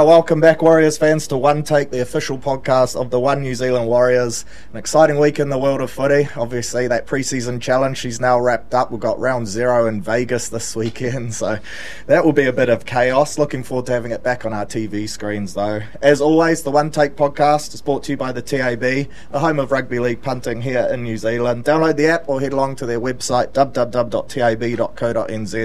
Uh, welcome back, Warriors fans, to One Take, the official podcast of the One New Zealand Warriors. An exciting week in the world of footy. Obviously, that preseason challenge is now wrapped up. We've got round zero in Vegas this weekend, so that will be a bit of chaos. Looking forward to having it back on our TV screens, though. As always, the One Take podcast is brought to you by the TAB, the home of rugby league punting here in New Zealand. Download the app or head along to their website, www.tab.co.nz,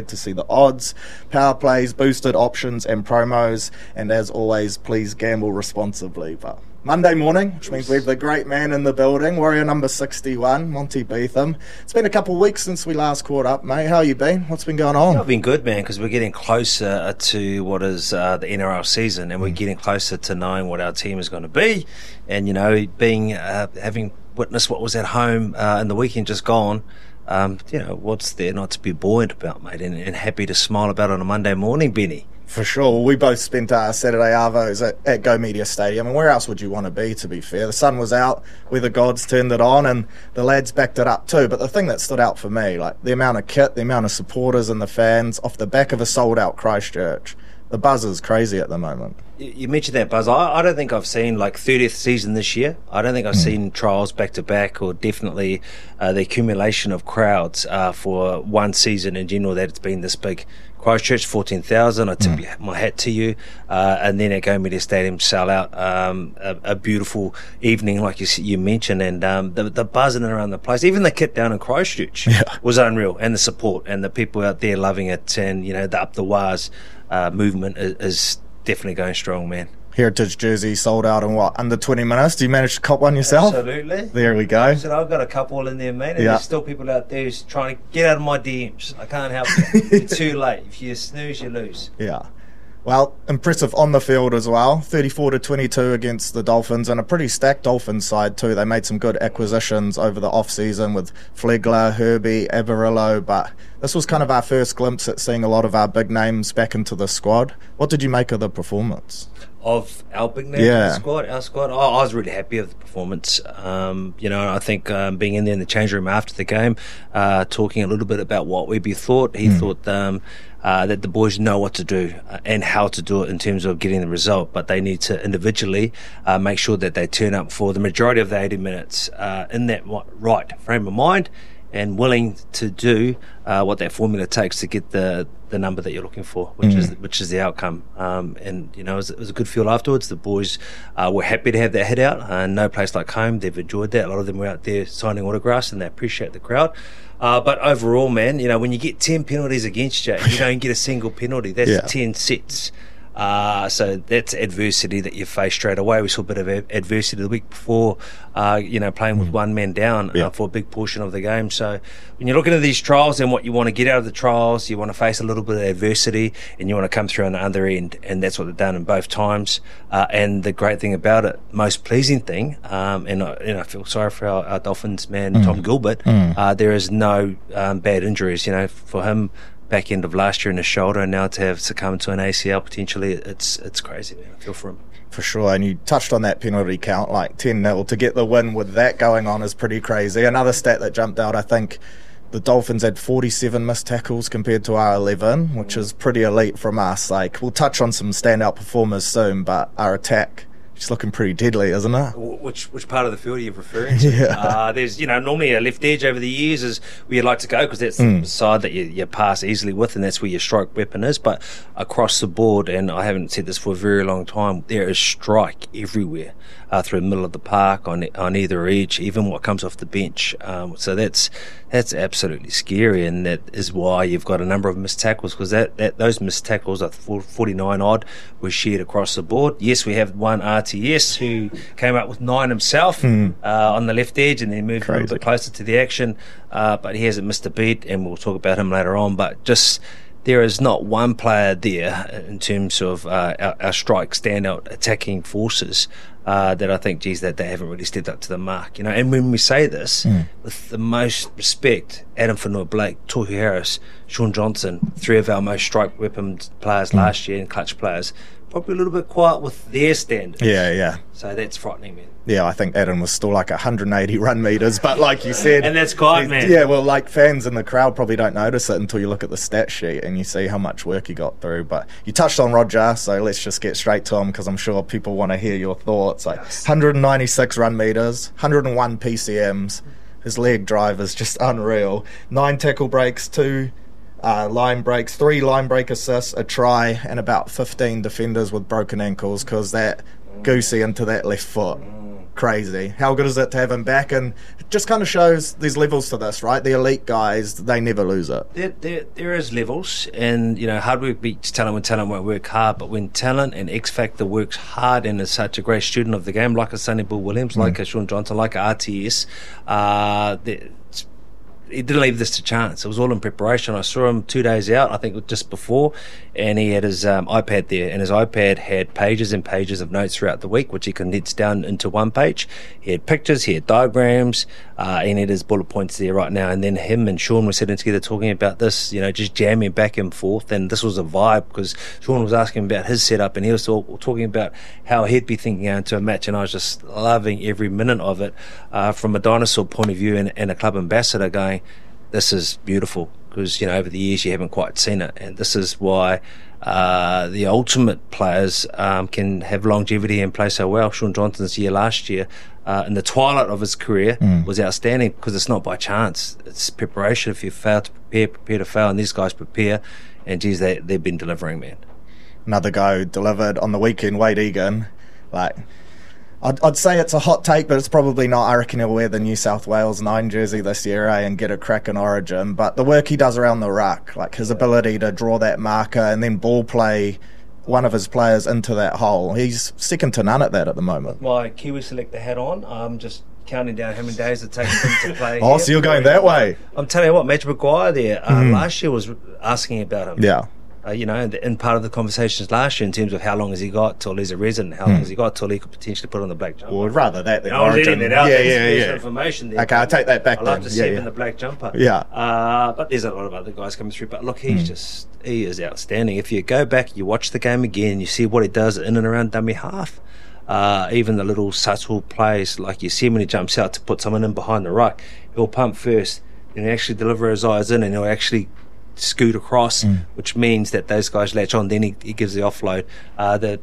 to see the odds, power plays, boosted options, and promos. And as always, please gamble responsibly. But Monday morning, which means we have the great man in the building, Warrior number 61, Monty Betham. It's been a couple of weeks since we last caught up, mate. How you been? What's been going on? I've been good, man, because we're getting closer to what is uh, the NRL season, and we're mm. getting closer to knowing what our team is going to be. And you know, being uh, having witnessed what was at home uh, in the weekend just gone. Um, you know, what's there not to be buoyant about, mate, and, and happy to smile about on a Monday morning, Benny? For sure. We both spent our Saturday Arvos at, at Go Media Stadium, and where else would you want to be, to be fair? The sun was out, we the gods turned it on, and the lads backed it up too. But the thing that stood out for me, like the amount of kit, the amount of supporters and the fans off the back of a sold out Christchurch, the buzz is crazy at the moment. You mentioned that buzz. I, I don't think I've seen like 30th season this year. I don't think I've mm. seen trials back to back, or definitely uh, the accumulation of crowds uh, for one season in general that it's been this big. Christchurch, 14,000. I tip mm. my hat to you. Uh, and then at Go Media Stadium, sell out. Um, a, a, beautiful evening, like you, you mentioned, and um, the, the buzzing around the place. Even the kit down in Christchurch yeah. was unreal, and the support, and the people out there loving it, and, you know, the up the Wahs uh, movement is, is definitely going strong, man. Heritage jersey sold out in what under 20 minutes. Do you manage to cop one yourself? Absolutely. There we go. Said I've got a couple in there, mate. And yeah. There's still people out there who's trying to get out of my DMs. I can't help it. Too late. If you snooze, you lose. Yeah. Well, impressive on the field as well. 34 to 22 against the Dolphins, and a pretty stacked Dolphins side too. They made some good acquisitions over the off season with Flegler, Herbie, Averillo, but this was kind of our first glimpse at seeing a lot of our big names back into the squad. What did you make of the performance? Of our big names yeah. squad, our squad. Oh, I was really happy with the performance. Um, you know, I think um, being in there in the change room after the game, uh, talking a little bit about what Webby thought. He mm. thought um, uh, that the boys know what to do uh, and how to do it in terms of getting the result, but they need to individually uh, make sure that they turn up for the majority of the 80 minutes uh, in that right frame of mind and willing to do uh, what that formula takes to get the the number that you're looking for, which mm. is which is the outcome. Um, and you know, it was, it was, a good feel afterwards. The boys uh, were happy to have that hit out. Uh, no place like home. They've enjoyed that. A lot of them were out there signing autographs, and they appreciate the crowd. Uh, but overall, man, you know, when you get 10 penalties against you, you don't get a single penalty. That's yeah. 10 sets. Uh, so that's adversity that you face straight away. We saw a bit of adversity the week before, uh, you know, playing with mm. one man down uh, yeah. uh, for a big portion of the game. So when you're looking at these trials and what you want to get out of the trials, you want to face a little bit of adversity and you want to come through on the other end. And that's what they've done in both times. Uh, and the great thing about it, most pleasing thing, um, and, I, I feel sorry for our, our Dolphins man, mm. Tom Gilbert, mm. Uh, there is no um, bad injuries. You know, for him, back end of last year in his shoulder, and now to have succumbed to an ACL potentially, it's it's crazy, man. I feel for him. For sure, and you touched on that penalty count, like 10 0 to get the win with that going on is pretty crazy. Another stat that jumped out, I think the Dolphins had 47 missed tackles compared to our 11, which is pretty elite from us. Like, we'll touch on some standout performers soon, but our attack it's looking pretty deadly, isn't it? Which which part of the field are you referring to? yeah. Uh, there's you know normally a left edge over the years is where you'd like to go because that's mm. the side that you, you pass easily with, and that's where your strike weapon is. But across the board, and I haven't said this for a very long time, there is strike everywhere uh, through the middle of the park on on either edge, even what comes off the bench. Um, so that's that's absolutely scary, and that is why you've got a number of missed tackles because that, that those missed tackles are 49 odd were shared across the board. Yes, we have one RTS who came up with nine himself mm. uh, on the left edge and then moved Crazy. a little bit closer to the action, uh, but he hasn't missed a beat, and we'll talk about him later on. But just there is not one player there in terms of uh, our, our, strike standout attacking forces uh, that I think, geez, that they haven't really stepped up to the mark. You know, and when we say this mm. with the most respect, Addin Fonua-Blake, Tohu Harris, Shaun Johnson, three of our most strike weapon players mm. last year and clutch players, probably a little bit quiet with their standards. Yeah, yeah. So that's frightening, man. Yeah, I think Adam was still like 180 run meters, but like you said, and that's quiet, man. Yeah, well, like fans in the crowd probably don't notice it until you look at the stat sheet and you see how much work he got through. But you touched on Roger, so let's just get straight to him because I'm sure people want to hear your thoughts. Like yes. 196 run meters, 101 PCMs. His leg drive is just unreal. Nine tackle breaks, two uh, line breaks, three line break assists, a try, and about 15 defenders with broken ankles because that goosey into that left foot. Crazy. How good is it to have him back? And it just kind of shows there's levels to this, right? The elite guys, they never lose it. There, there, there is levels, and you know, hard work beats talent when talent won't work hard. But when talent and X Factor works hard and is such a great student of the game, like a Sonny Bill Williams, mm. like a Shaun Johnson, like a RTS, uh, he didn't leave this to chance. It was all in preparation. I saw him two days out, I think just before, and he had his um, iPad there, and his iPad had pages and pages of notes throughout the week, which he condensed down into one page. He had pictures, he had diagrams, uh, and he had his bullet points there right now. And then him and Shaun were sitting together talking about this, you know, just jamming back and forth. And this was a vibe because Shaun was asking about his setup, and he was talk- talking about how he'd be thinking into a match, and I was just loving every minute of it uh, from a dinosaur point of view and, and a club ambassador going, this is beautiful because you know over the years you haven't quite seen it, and this is why uh, the ultimate players um, can have longevity and play so well. Shaun Johnson's year last year, uh, in the twilight of his career, mm. was outstanding because it's not by chance; it's preparation. If you fail to prepare, prepare to fail, and these guys prepare, and geez, they they've been delivering, man. Another go delivered on the weekend, Wayde Egan, like I'd, I'd, say it's a hot take, but it's probably not. I reckon he'll wear the New South Wales 9 jersey this year eh, and get a crack in Origin. But the work he does around the ruck, like his ability to draw that marker and then ball play one of his players into that hole, he's second to none at that at the moment. My Kiwi selector hat on, I'm just counting down how many days it takes him to play. oh, here. so you're going that way? I'm telling you what, Madge Maguire there uh, mm. last year was asking about him. Yeah uh, you know, in part of the conversations last year in terms of how long has he got till he's a resident, how long hmm. has he got till he could potentially put on the black jumper. Well, rather that than Origin. That out. Yeah, yeah, yeah. Information there. Okay, I'll take that back. I'd love to see yeah, him yeah. in the black jumper. Yeah. Uh, but there's a lot of other guys coming through. But look, he's mm. just he is outstanding. If you go back, you watch the game again, you see what he does in and around dummy half. Uh, even the little subtle plays, like you see when he jumps out to put someone in behind the ruck, he'll pump first, and actually deliver his eyes in, and he'll actually scoot across, mm. which means that those guys latch on. Then he, he gives the offload. Uh, the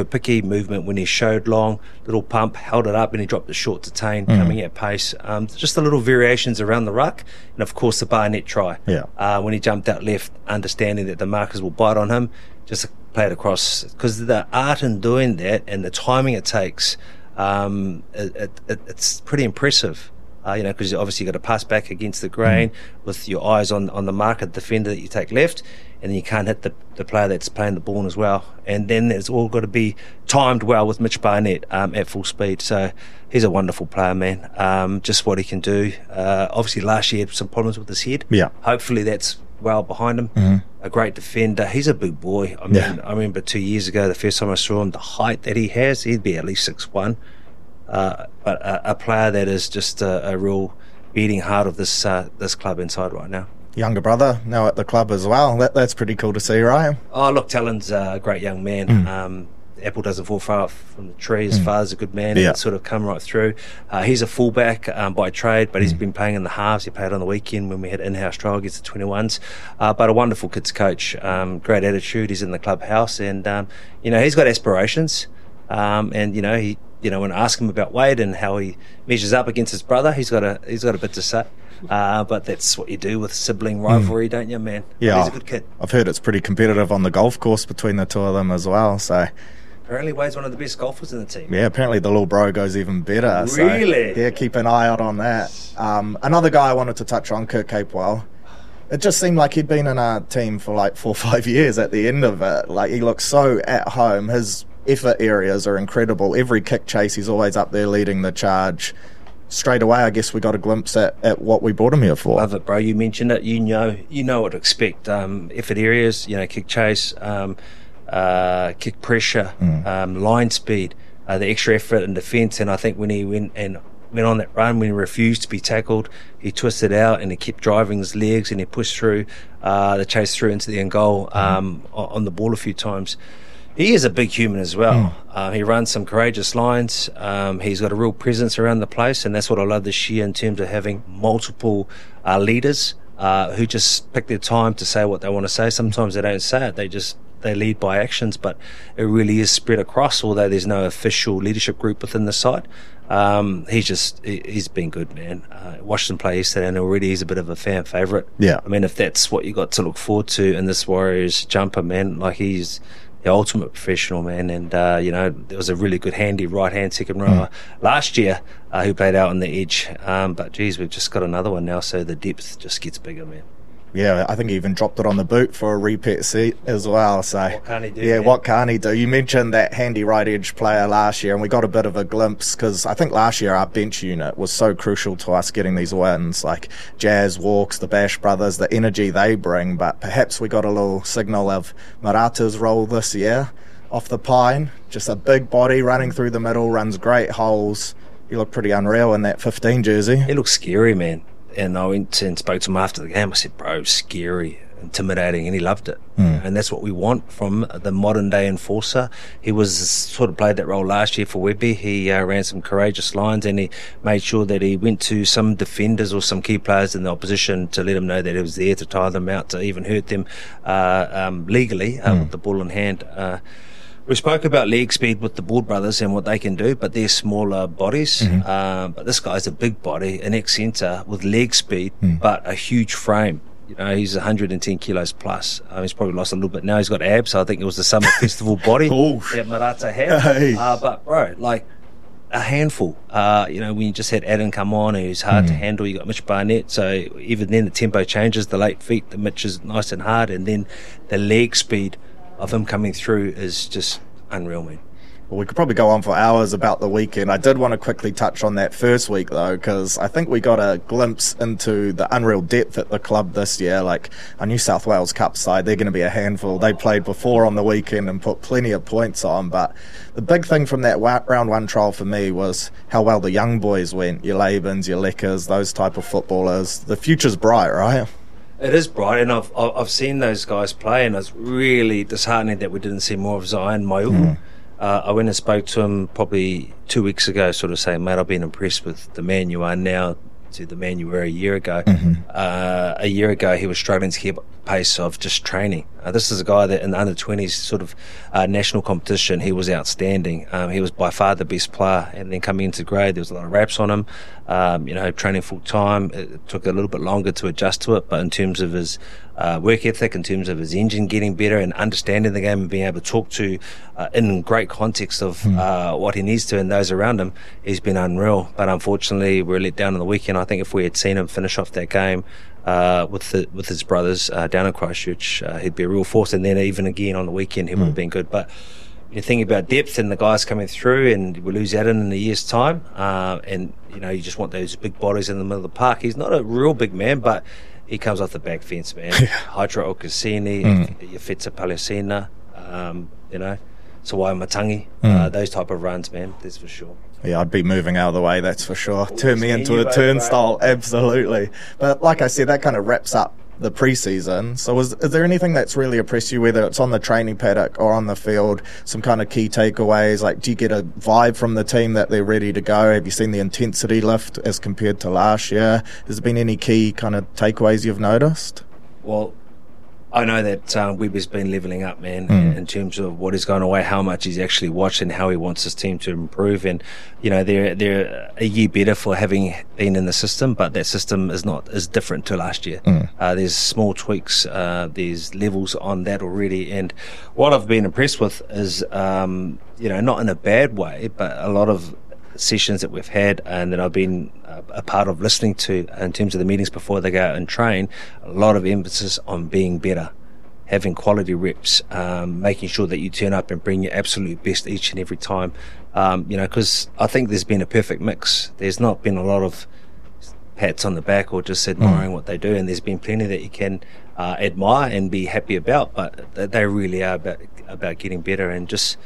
a picky movement when he showed long, little pump, held it up, and he dropped the short to Taine, mm. coming at pace. Um, just the little variations around the ruck, and of course the Barnett try. Yeah. Uh, when he jumped out left, understanding that the markers will bite on him, just play it across because the art in doing that and the timing it takes. Um, it, it, it's pretty impressive uh, you know, because obviously you've got to pass back against the grain mm. with your eyes on, on the market defender that you take left, and then you can't hit the, the player that's playing the ball as well. And then it's all got to be timed well with Mitch Barnett um, at full speed. So he's a wonderful player, man. Um, just what he can do. Uh, obviously, last year had some problems with his head. Yeah. Hopefully that's well behind him. Mm-hmm. A great defender. He's a big boy. I mean, yeah. I remember two years ago, the first time I saw him, the height that he has, he'd be at least six one uh, but a, a, player that is just a, a real beating heart of this uh, this club inside right now. Younger brother now at the club as well. That, that's pretty cool to see, right? Oh, look, Talon's a great young man. Mm. Um, apple doesn't fall far from the tree. His mm. father's a good man. Yeah. And sort of come right through. Uh, he's a fullback um, by trade, but mm. he's been playing in the halves. He played on the weekend when we had in-house trial against the 21s. Uh, but a wonderful kids coach. Um, great attitude. He's in the clubhouse, and um, you know he's got aspirations. Um, and you know he you know, when I ask him about Wayde and how he measures up against his brother, he's got a he's got a bit to say. Uh, but that's what you do with sibling rivalry, mm. don't you, man? Yeah, he's a good kid. I've heard it's pretty competitive on the golf course between the two of them as well. So apparently, Wayde's one of the best golfers in the team. Yeah, apparently the little bro goes even better. Really? So, yeah, keep an eye out on that. Um, another guy I wanted to touch on, Kurt Capewell. It just seemed like he'd been in our team for like four or five years at the end of it. Like he looks so at home. His effort areas are incredible. Every kick chase, he's always up there leading the charge. Straight away, I guess we got a glimpse at, at what we brought him here for. Love it, bro. You mentioned it. You know, you know what to expect. Um, effort areas, you know, kick chase, um, uh, kick pressure, mm. um, line speed, uh, the extra effort in defence. And I think when he went and went on that run, when he refused to be tackled, he twisted out and he kept driving his legs and he pushed through uh, the chase through into the end goal mm. on the ball a few times He is a big human as well. Mm. He runs some courageous lines. Um, he's got a real presence around the place, and that's what I love this year in terms of having multiple uh, leaders uh, who just pick their time to say what they want to say. Sometimes they don't say it; they just they lead by actions, but it really is spread across. Although there's no official leadership group within the site, um, he's just he's been good, man. Uh, watched him play yesterday, and already he's a bit of a fan favorite. Yeah, I mean, if that's what you got to look forward to in this Warriors jumper, man, like he's the ultimate professional man. And uh, you know, there was a really good handy right hand second rower mm. last year uh, who played out on the edge. Um, but geez, we've just got another one now, so the depth just gets bigger, man yeah, I think he even dropped it on the boot for a repeat seat as well. So what can he do? Yeah, what can he do? You mentioned that handy right edge player last year, and we got a bit of a glimpse because I think last year our bench unit was so crucial to us getting these wins, like Jazz, Walks, the Bash brothers, the energy they bring. But perhaps we got a little signal of Marata's role this year off the pine. Just a big body running through the middle, runs great holes. He looked pretty unreal in that 15 jersey. He looks scary, man and I went and spoke to him after the game. I said, bro, scary, intimidating, and he loved it. Mm. And that's what we want from the modern day enforcer. He was sort of played that role last year for Webby. He uh, ran some courageous lines and he made sure that he went to some defenders or some key players in the opposition to let them know that he was there to tire them out, to even hurt them uh, um, legally uh, mm. with the ball in hand. We spoke about leg speed with the Board brothers and what they can do, but they're smaller bodies. Mm-hmm. Um, but this guy's a big body, an ex centre with leg speed, mm. but a huge frame. You know, he's 110 kilos plus. Um, he's probably lost a little bit now. He's got abs. So I think it was the summer festival body that Marata had. Hey. Uh, but bro, like a handful. Uh, you know, when you just had Adam come on, who's hard mm. to handle. You got Mitch Barnett, so even then the tempo changes. The late feet, the Mitch is nice and hard, and then the leg speed of him coming through is just unreal, man. Well, we could probably go on for hours about the weekend. I did want to quickly touch on that first week, though, because I think we got a glimpse into the unreal depth at the club this year. Like a New South Wales Cup side, they're going to be a handful. They played before on the weekend and put plenty of points on. But the big thing from that round one trial for me was how well the young boys went. Your Labens, your Leckers, those type of footballers. The future's bright, right? It is bright, and I've I've seen those guys play, and it's really disheartening that we didn't see more of Zion Maiu. Mm. Uh, I went and spoke to him probably two weeks ago, sort of saying, "Mate, I've been impressed with the man you are now to the man you were a year ago. Mm-hmm. Uh, a year ago, he was struggling to keep pace of just training. Uh, this is a guy that in the under 20s sort of uh, national competition, he was outstanding. Um, he was by far the best player. And then coming into grade, there was a lot of raps on him. Um, you know, training full time. It took a little bit longer to adjust to it, but in terms of his uh, work ethic, in terms of his engine getting better and understanding the game and being able to talk to uh, in great context of mm. what he needs to and those around him, he's been unreal. But unfortunately, we're let down on the weekend. I think if we had seen him finish off that game, uh, with the, with his brothers uh, down in Christchurch. Uh, he'd be a real force, and then even again on the weekend he mm. would have been good. But you think about depth and the guys coming through, and we lose Adam in a year's time, uh, and you know you just want those big bodies in the middle of the park. He's not a real big man, but he comes off the back fence, man. Hydra Okasini, mm. Yafetsa Paleocena, um, you know, Sawai Matangi, mm. uh, those type of runs, man. That's for sure. Yeah, I'd be moving out of the way, that's for sure. Turn me into a turnstile, absolutely. But like I said, that kind of wraps up the preseason. So, is, is there anything that's really impressed you, whether it's on the training paddock or on the field? Some kind of key takeaways? Like, do you get a vibe from the team that they're ready to go? Have you seen the intensity lift as compared to last year? Has there been any key kind of takeaways you've noticed? Well, I know that uh, Webber's been levelling up, man, mm. in terms of what is going away, how much he's actually watched, and how he wants his team to improve. And you know, they're they're a year better for having been in the system, but that system is not is different to last year. Mm. Uh, there's small tweaks, uh, there's levels on that already, and what I've been impressed with is, um, you know, not in a bad way, but a lot of sessions that we've had and that I've been a part of listening to in terms of the meetings before they go out and train, a lot of emphasis on being better, having quality reps, um, making sure that you turn up and bring your absolute best each and every time. Um, you know, because I think there's been a perfect mix. There's not been a lot of pats on the back or just admiring mm. what they do, and there's been plenty that you can uh, admire and be happy about, but they really are about about getting better and just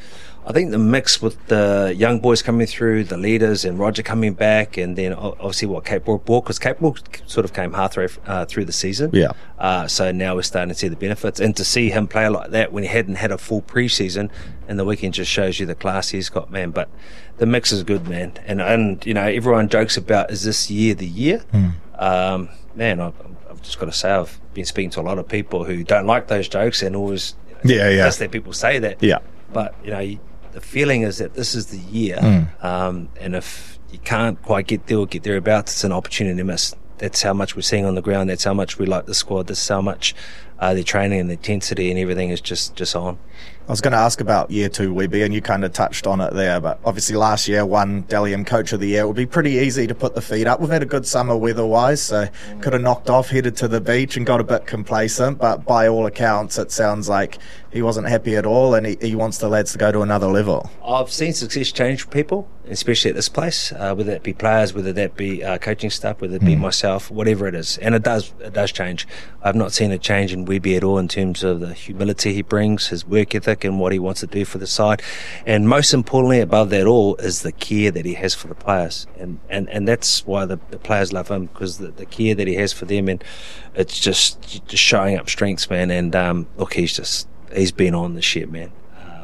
I think the mix with the young boys coming through, the leaders, and Roger coming back, and then obviously what Cape Brook brought, because Cape Brook sort of came halfway uh, through the season. Yeah. Uh, so now we're starting to see the benefits, and to see him play like that when he hadn't had a full preseason, and the weekend just shows you the class he's got, man. But the mix is good, man. And and you know everyone jokes about is this year the year? Mm. Um, man, I, I've just got to say I've been speaking to a lot of people who don't like those jokes and always yeah yeah that's that people say that yeah but you know the feeling is that this is the year, mm. um, and if you can't quite get there or get thereabouts, it's an opportunity to miss. That's how much we're seeing on the ground. That's how much we like the squad. That's how much uh, their training and the intensity and everything is just just on. I was going to ask about year two Webby, and you kind of touched on it there. But obviously, last year won Dally M Coach of the Year. It would be pretty easy to put the feet up. We've had a good summer weather-wise, so could have knocked off, headed to the beach, and got a bit complacent. But by all accounts, it sounds like he wasn't happy at all, and he, he wants the lads to go to another level. I've seen success change for people, especially at this place, uh, whether it be players, whether that be uh, coaching staff, whether it be mm. myself, whatever it is, and it does it does change. I've not seen a change in Webby at all in terms of the humility he brings, his work ethic, and what he wants to do for the side. And most importantly, above that all, is the care that he has for the players. And, and, and that's why the, the players love him because the, the care that he has for them. And it's just, just showing up strengths, man. And um, look, he's just, he's been on the shit, man.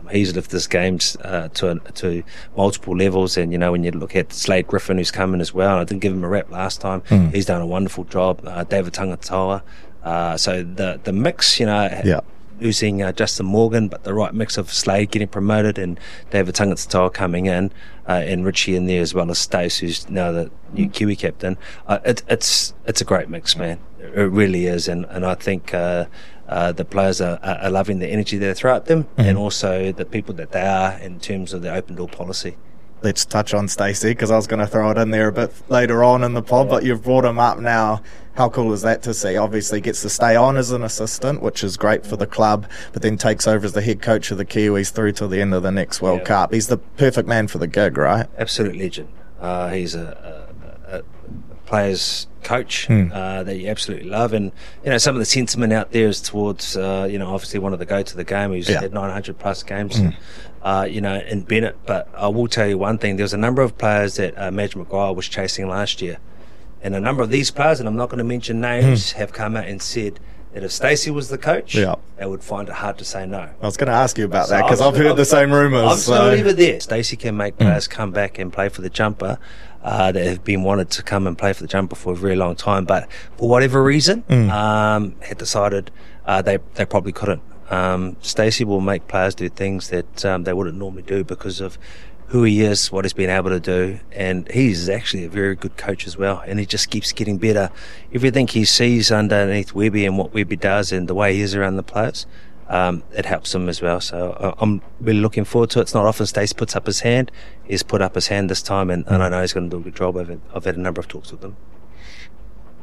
Um, he's lifted his games uh, to to multiple levels, and you know when you look at Slade Griffin, who's coming as well. I didn't give him a rap last time. Mm. He's done a wonderful job. Uh, David Tangatoa. Uh, so the the mix, you know, yeah losing uh, Justin Morgan, but the right mix of Slade getting promoted and David Tangata coming in, uh, and Richie in there as well as Stace, who's now the new Kiwi captain. Uh, it, it's it's a great mix, man. It really is, and and I think. Uh, uh, the players are, are, loving the energy they throw at them, mm-hmm. and also the people that they are in terms of the open door policy let's touch on Stacey because I was going to throw it in there a bit later on in the pod, but you've brought him up now. How cool is that to see? Obviously, gets to stay on as an assistant, which is great for the club, but then takes over as the head coach of the Kiwis through to the end of the next World yeah. Cup. He's the perfect man for the gig, right? Absolute legend. Uh, he's a, a, a, player's coach hmm. uh, that you absolutely love, and you know some of the sentiment out there is towards uh, you know obviously one of the go to the game who's yeah. had 900 plus games. Hmm uh, you know, in Bennett. But I will tell you one thing: there was a number of players that uh, Madge Maguire was chasing last year, and a number of these players, and I'm not going to mention names, mm. have come out and said that if Stacey was the coach, yeah. they would find it hard to say no. I was going to ask you about so that because I've heard I'm, the same rumours. I'm so. still even there. Stacey can make hmm. players mm. come back and play for the jumper. Uh, that have been wanted to come and play for the jumper for a very long time, but for whatever reason, mm. um, had decided uh, they they probably couldn't. Um, Stacey will make players do things that um, they wouldn't normally do because of who he is, what he's been able to do, and he's actually a very good coach as well. And he just keeps getting better. Everything he sees underneath Webby and what Webby does, and the way he is around the players, um, it helps them as well. So uh, I'm really looking forward to it. It's not often Stacey puts up his hand. He's put up his hand this time, and, and I know he's going to do a good job of it. I've had a number of talks with him.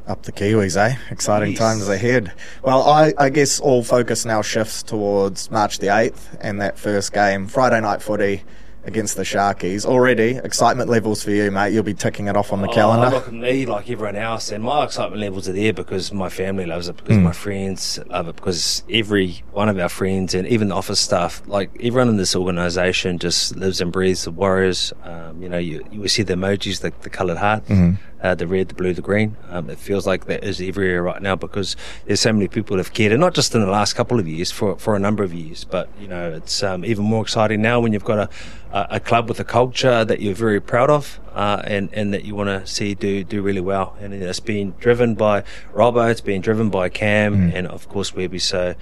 Up the Kiwis, eh? Exciting yes. times ahead. Well, I, I, guess all focus now shifts towards March the 8th and that first game, Friday night footy against the Sharkies. Already, excitement levels for you, mate. You'll be ticking it off on the oh, calendar. Look at me, like everyone else, and my excitement levels are there because my family loves it, because mm. my friends love it, because every one of our friends and even the office staff, like everyone in this organisation, just lives and breathes the Warriors. Um, you know, you, you see the emojis, the, the coloured heart. Mm-hmm. Uh, the red, the blue, the green. Um, it feels like that is everywhere right now because there's so many people have cared, and not just in the last couple of years, for for a number of years. But you know, it's um, even more exciting now when you've got a a, club with a culture that you're very proud of uh, and and that you want to see do do really well. And it's been driven by Robbo, it's been driven by Cam, mm. and of course Webby. So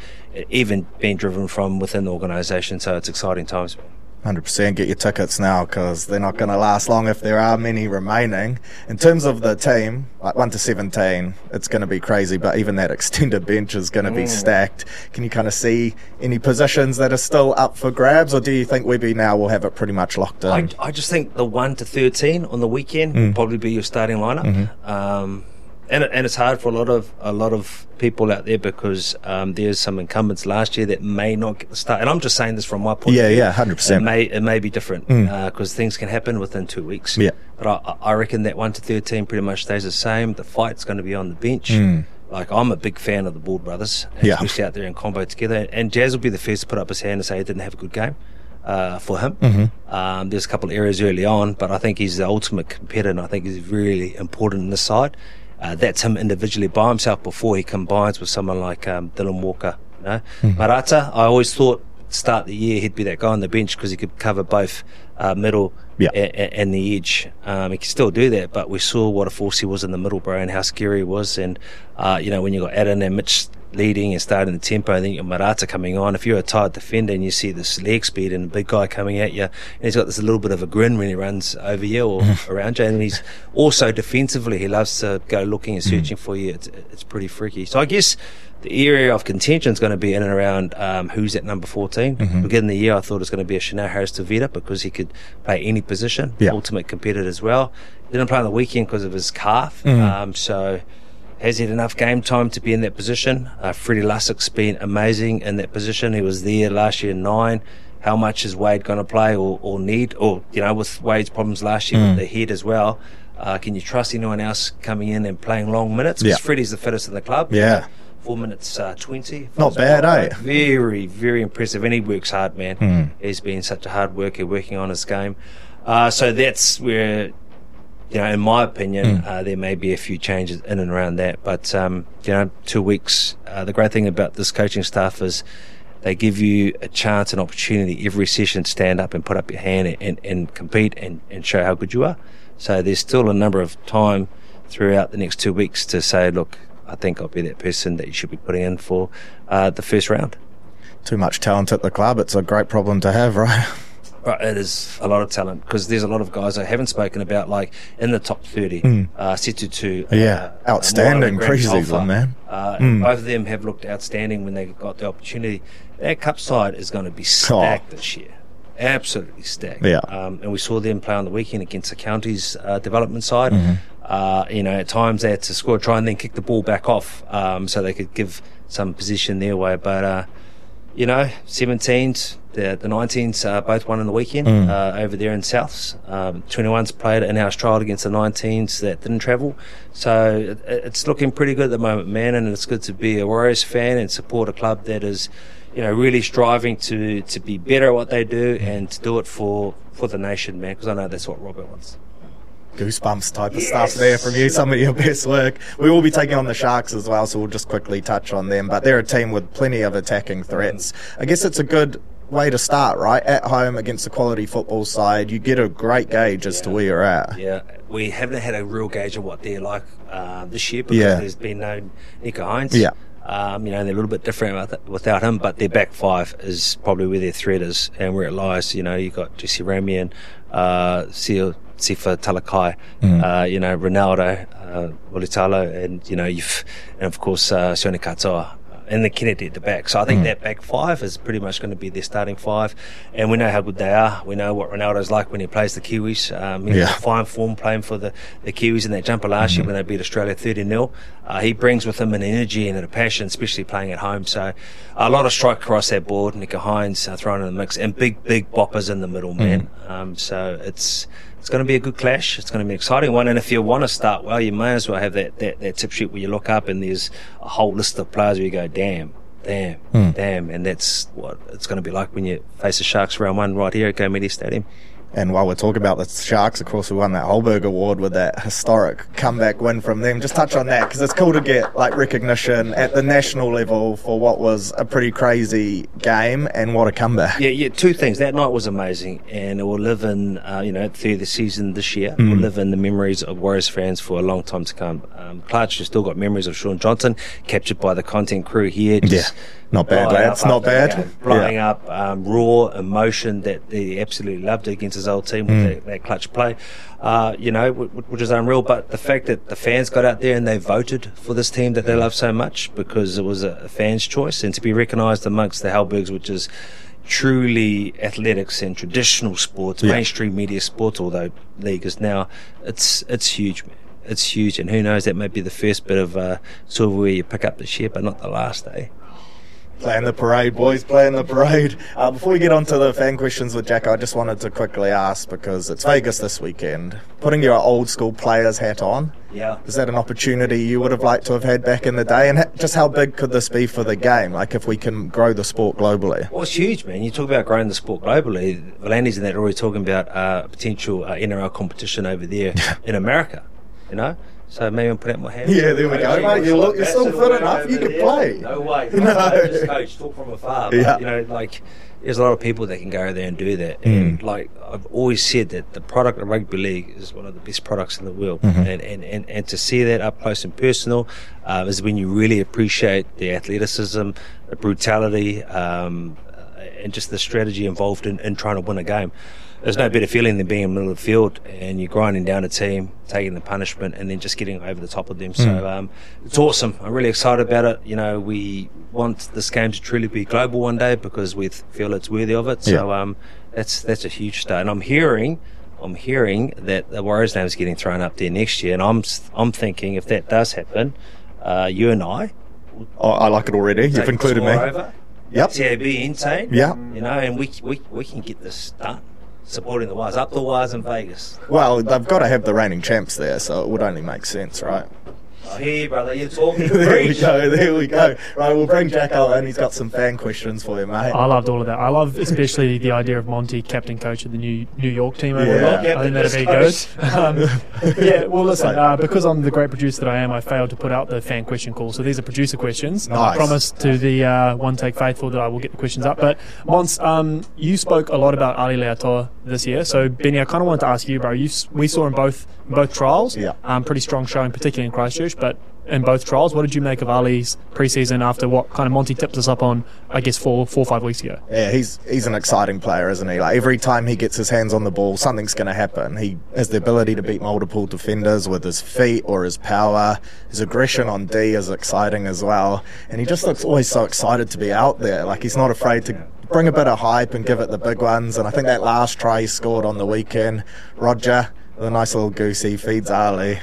even being driven from within the organisation. So it's exciting times. 100% get your tickets now because they're not going to last long if there are many remaining. In terms of the team, like 1 to 17, it's going to be crazy, but even that extended bench is going to be mm. stacked. Can you kind of see any positions that are still up for grabs, or do you think Webby now will have it pretty much locked in? I, I just think the 1 to 13 on the weekend mm. will probably be your starting lineup. Mm-hmm. Um, and and it's hard for a lot of a lot of people out there because um, there's some incumbents last year that may not get the start. And I'm just saying this from my point yeah, of view. Yeah, yeah, hundred percent. It may it may be different because mm. uh, things can happen within two weeks. Yeah, but I, I reckon that one to thirteen pretty much stays the same. The fight's going to be on the bench. Mm. Like I'm a big fan of the Ball brothers, yeah. especially out there in combo together. And Jazz will be the first to put up his hand and say he didn't have a good game. uh, for him. Mm-hmm. Um, there's a couple of areas early on, but I think he's the ultimate competitor, and I think he's really important in the side. Uh, that's him individually by himself before he combines with someone like um, Dylan Walker. You know? mm-hmm. Marata, I always thought start the year he'd be that guy on the bench because he could cover both uh, middle yeah. and, and the edge. Um, he could still do that, but we saw what a force he was in the middle, bro, and how scary he was. And uh, you know when you got Adam and Mitch leading and starting the tempo, and then you got Marata coming on. If you're a tight defender and you see this leg speed and a big guy coming at you, and he's got this little bit of a grin when he runs over you or around you, and he's also defensively, he loves to go looking and searching mm. for you. It's, it's pretty freaky. So I guess the area of contention is going to be in and around um, who's at number 14. Mm-hmm. Beginning the year, I thought it was going to be a Chanel Harris Tavita because he could play any position, yeah. ultimate competitor as well. Didn't play on the weekend because of his calf. Mm-hmm. Um, so has he had enough game time to be in that position? Uh, Freddie Lussick's been amazing in that position. He was there last year nine. How much is Wayde going to play or, or need? Or, you know, with Wayde's problems last year mm. with the head as well, uh, can you trust anyone else coming in and playing long minutes? Because yeah. Freddie's the fittest in the club. Yeah. Four minutes uh, 20. Not bad, eh? Very, very impressive. And he works hard, man. Mm. He's been such a hard worker working on his game. Uh, so that's where you know, in my opinion, mm. uh, there may be a few changes in and around that. But, um, you know, two weeks. Uh, the great thing about this coaching staff is they give you a chance, and opportunity every session to stand up and put up your hand and, and, and compete and, and show how good you are. So there's still a number of time throughout the next two weeks to say, look, I think I'll be that person that you should be putting in for uh, the first round. Too much talent at the club. It's a great problem to have, right? Right, it is a lot of talent because there's a lot of guys I haven't spoken about, like in the top 30. Mm. Uh, Situtu. Yeah, uh, outstanding preseason, man. Uh, mm. Both of them have looked outstanding when they got the opportunity. That cup side is going to be stacked oh. this year. Absolutely stacked. Yeah. Um, and we saw them play on the weekend against the county's uh, development side. Mm-hmm. Uh, you know, at times they had to score, try and then kick the ball back off um, so they could give some position their way. But, uh, you know, 17s, the, the 19s uh, both won in the weekend mm. uh, over there in Souths. Um, 21s played an house trial against the 19s that didn't travel. So it, it's looking pretty good at the moment, man. And it's good to be a Warriors fan and support a club that is, you know, really striving to, to be better at what they do and to do it for, for the nation, man, because I know that's what Robert wants goosebumps type of yes. stuff there from you, some of your best work. We will be taking on the Sharks as well, so we'll just quickly touch on them. But they're a team with plenty of attacking threats. I guess it's a good way to start, right? At home against a quality football side, you get a great gauge as yeah. to where you're at. Yeah, we haven't had a real gauge of what they're like uh, this year because yeah. there's been no Nicho Hynes. Yeah. Um, you know, they're a little bit different without him, but their back five is probably where their threat is and where it lies. You know, you've got Jesse Ramien, uh, Sifa Talakai, mm. uh, you know, Ronaldo, uh, Mulitalo, and, you know, you've, and of course, uh, Sione Katoa and the Kennedy at the back. So I think mm. that back five is pretty much going to be their starting five. And we know how good they are. We know what Ronaldo's like when he plays the Kiwis. Um, he's yeah. fine form playing for the, the Kiwis in that jumper last mm-hmm. year when they beat Australia 30 0. Uh, he brings with him an energy and a passion, especially playing at home. So a lot of strike across that board. Nicho Hynes uh, thrown in the mix and big, big boppers in the middle, man. Mm. Um, so it's it's going to be a good clash. It's going to be an exciting one. And if you want to start well, you may as well have that, that, that tip sheet where you look up and there's a whole list of players where you go, damn, damn, mm. damn. And that's what it's going to be like when you face the Sharks round one right here at Go GoMedia Stadium. And while we're talking about the Sharks, of course, we won that Halberg Award with that historic comeback win from them. Just touch on that because it's cool to get like recognition at the national level for what was a pretty crazy game and what a comeback. Yeah, yeah. Two things. That night was amazing, and it will live in uh, you know through the season this year. Mm. Will live in the memories of Warriors fans for a long time to come. Um, Clark's still got memories of Shaun Johnson captured by the content crew here. Just, yeah not bad, lads. Not bad. blowing yeah. up um, raw emotion that he absolutely loved against his old team with mm. that, that, clutch play. Uh, you know, which is unreal. But the fact that the fans got out there and they voted for this team that they love so much because it was a, fan's choice and to be recognised amongst the Halbergs, which is truly athletics and traditional sports, yeah. mainstream media sports, although league is now, it's it's huge, man. It's huge, and who knows? That may be the first bit of uh, silverware you pick up this year, but not the last, eh? Playing the parade, boys, playing the parade. Uh, before we get on to the fan questions with Jack, I just wanted to quickly ask because it's Vegas this weekend. Putting your old school player's hat on, yeah, is that an opportunity you would have liked to have had back in the day? And just how big could this be for the game? Like if we can grow the sport globally? Well, it's huge, man. You talk about growing the sport globally. V'landys and that are already talking about uh, potential uh, NRL competition over there in America. You know, so maybe I'll put out my hand. Yeah, there we go, mate. You look, you're still fit enough. You can play. No way. No, no. just coach, talk from afar. But, yeah. You know, like there's a lot of people that can go there and do that. Mm. And like I've always said that the product of rugby league is one of the best products in the world. Mm-hmm. And, and, and, and to see that up close and personal uh, is when you really appreciate the athleticism, the brutality, um, and just the strategy involved in, in trying to win a game there's no better feeling than being in the middle of the field and you're grinding down a team, taking the punishment, and then just getting over the top of them. Mm. So um, it's awesome. I'm really excited about it. You know, we want this game to truly be global one day because we feel it's worthy of it. So yeah. um, that's that's a huge start. And I'm hearing. I'm hearing that the Warriors name is getting thrown up there next year, and I'm I'm thinking if that does happen, uh, you and I. Oh, I like it already. You've included me. Over. Yep. TAB insane. Yeah. You know, and we, we we can get this done supporting the Wahs, up the Wahs in Vegas. Well, they've got to have the reigning champs there, so it would only make sense, right? Here, brother, you're talking. there we go. There we go. Right, we'll bring Jack out and He's got some fan questions for you, mate. I loved all of that. I love especially the idea of Monty, captain coach of the new New York team over yeah. there. I think that'd be good. Um, yeah. Well, listen, uh, because I'm the great producer that I am, I failed to put out the fan question call. So these are producer questions. Nice. I promise to the uh, one take faithful that I will get the questions up. But once um, you spoke a lot about Ali Leiataua this year. So Benny, I kind of wanted to ask you, bro. You, we saw in both both trials. Yeah. Um, pretty strong showing, particularly in Christchurch, but in both trials. What did you make of Ali's preseason after what kind of Monty tipped us up on, I guess, four, four or five weeks ago? Yeah, he's he's an exciting player, isn't he? Like every time he gets his hands on the ball, something's going to happen. He has the ability to beat multiple defenders with his feet or his power. His aggression on D is exciting as well, and he just looks always so excited to be out there. Like he's not afraid to bring a bit of hype and give it the big ones. And I think that last try he scored on the weekend, Roger, the nice little goosey feeds Ali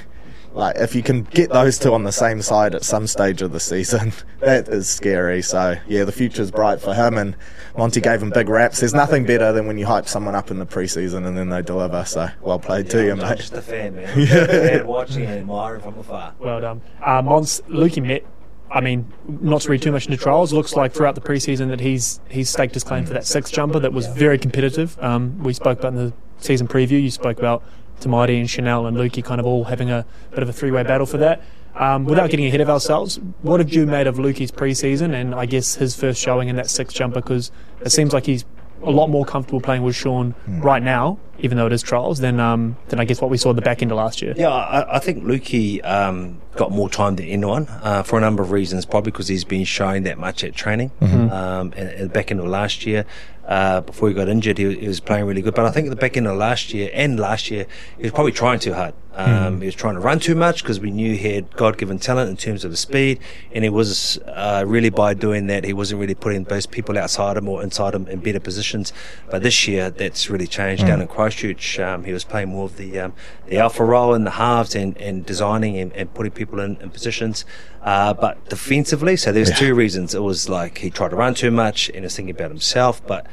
like if you can get those two on the same side at some stage of the season, that is scary. So yeah, the future's bright for him. And Monty gave him big raps. There's nothing better than when you hype someone up in the preseason and then they deliver. So well played yeah, to you, I'm mate. Just a fan, man. yeah, watching and admiring from afar. Well done, uh, Mons. Lukey met I mean, not to read too much into trials, looks like throughout the preseason that he's he's staked his claim for that sixth jumper that was very competitive. Um, we spoke about in the season preview. You spoke about Tamati and Chanel and Lukey kind of all having a bit of a three way battle for that. Um, without getting ahead of ourselves, what have you made of Lukey's preseason and I guess his first showing in that sixth jumper? Because it seems like he's a lot more comfortable playing with Shaun mm. right now, even though it is trials, than um, than I guess what we saw at the back end of last year. Yeah, I, I think Lukey um, got more time than anyone uh, for a number of reasons. Probably because he's been showing that much at training. Mm-hmm. Um, and, and, back end of last year, uh, before he got injured, he, he, was playing really good. But I think at the back end of last year and last year, he was probably trying too hard. Um, mm. He was trying to run too much because we knew he had God-given talent in terms of the speed, and he was uh, really by doing that he wasn't really putting those people outside him or inside him in better positions. But this year, that's really changed. Mm. Down in Christchurch, um, he was playing more of the um, the alpha role in the halves and, and designing and, and putting people in, in positions. Uh, but defensively, so there's yeah. two reasons. It was like he tried to run too much and was thinking about himself, but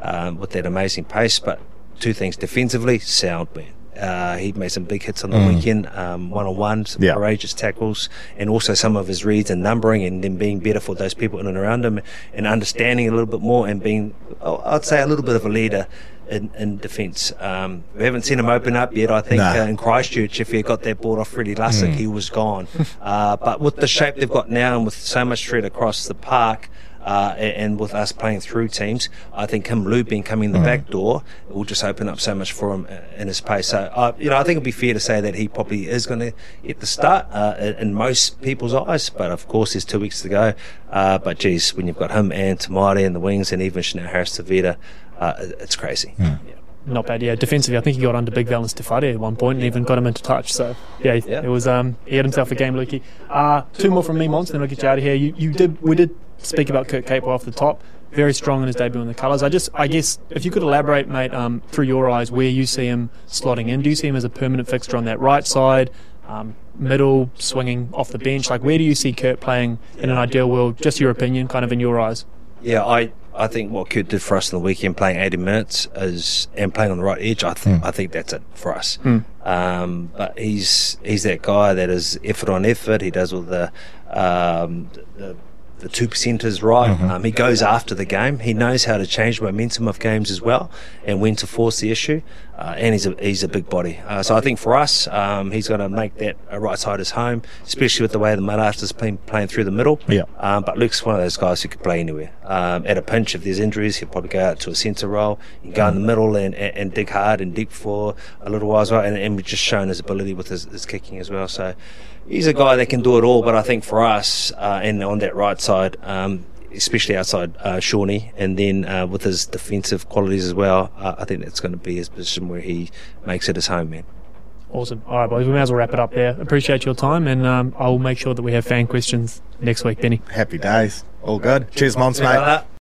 um, with that amazing pace. But two things defensively, sound man. Uh, he made some big hits on the mm. weekend, one on one, some yeah. courageous tackles, and also some of his reads and numbering, and then being better for those people in and around him, and understanding a little bit more, and being, oh, I'd say, a little bit of a leader in, in defence. Um, we haven't seen him open up yet. I think nah. uh, in Christchurch, if he got that ball off Freddie Lussick, mm. he was gone. uh, but with the shape they've got now, and with so much threat across the park, uh, and with us playing through teams, I think him looping coming the mm. back door will just open up so much for him uh, in his pace. So, uh, you know, I think it'd be fair to say that he probably is going to get the start uh, in most people's eyes. But of course, there's two weeks to go. Uh, but geez, when you've got him and Tamari in the wings, and even Chanel Harris Tavita, uh, it's crazy. Mm. Yeah not bad. Yeah, defensively, I think he got under Big Val and Stefari at one point and even got him into touch. So yeah, yeah. it was um, he had himself a game, Lukey. Uh, two more from me, Monster, then I'll get you out of here. You, you did we did speak about Kurt Capewell off the top. Very strong in his debut in the colours. I just, I guess, if you could elaborate, mate, um, through your eyes, where you see him slotting in. Do you see him as a permanent fixture on that right side? um, middle, swinging off the bench? Like, where do you see Kurt playing in an ideal world? Just your opinion, kind of in your eyes. Yeah, I, I think what Kurt did for us in the weekend, playing 80 minutes is and playing on the right edge, I think mm. I think that's it for us. Mm. Um, but he's he's that guy that is effort on effort. He does all the um, the the two percenters right. Mm-hmm. Um, he goes after the game. He knows how to change momentum of games as well, and when to force the issue. Uh, and he's a he's a big body. Uh, so I think for us, um, he's going to make that a right side his home, especially with the way the Mailahta's playing playing through the middle. Yeah. Um, but Luke's one of those guys who could play anywhere. Um, at a pinch, if there's injuries, he'll probably go out to a centre role. Can go in the middle and, and, and, dig hard and dig for a little while as well. And, and we've just shown his ability with his, his kicking as well. So he's a guy that can do it all. But I think for us, uh, and on that right side, um, especially outside uh, Shawnee, and then uh, with his defensive qualities as well, uh, I think that's going to be his position where he makes it his home, man. Awesome. All right, boys, we may as well wrap it up there. Appreciate your time, and um, I'll make sure that we have fan questions next week, Benny. Happy days. All good. Cheers, Mons, mate.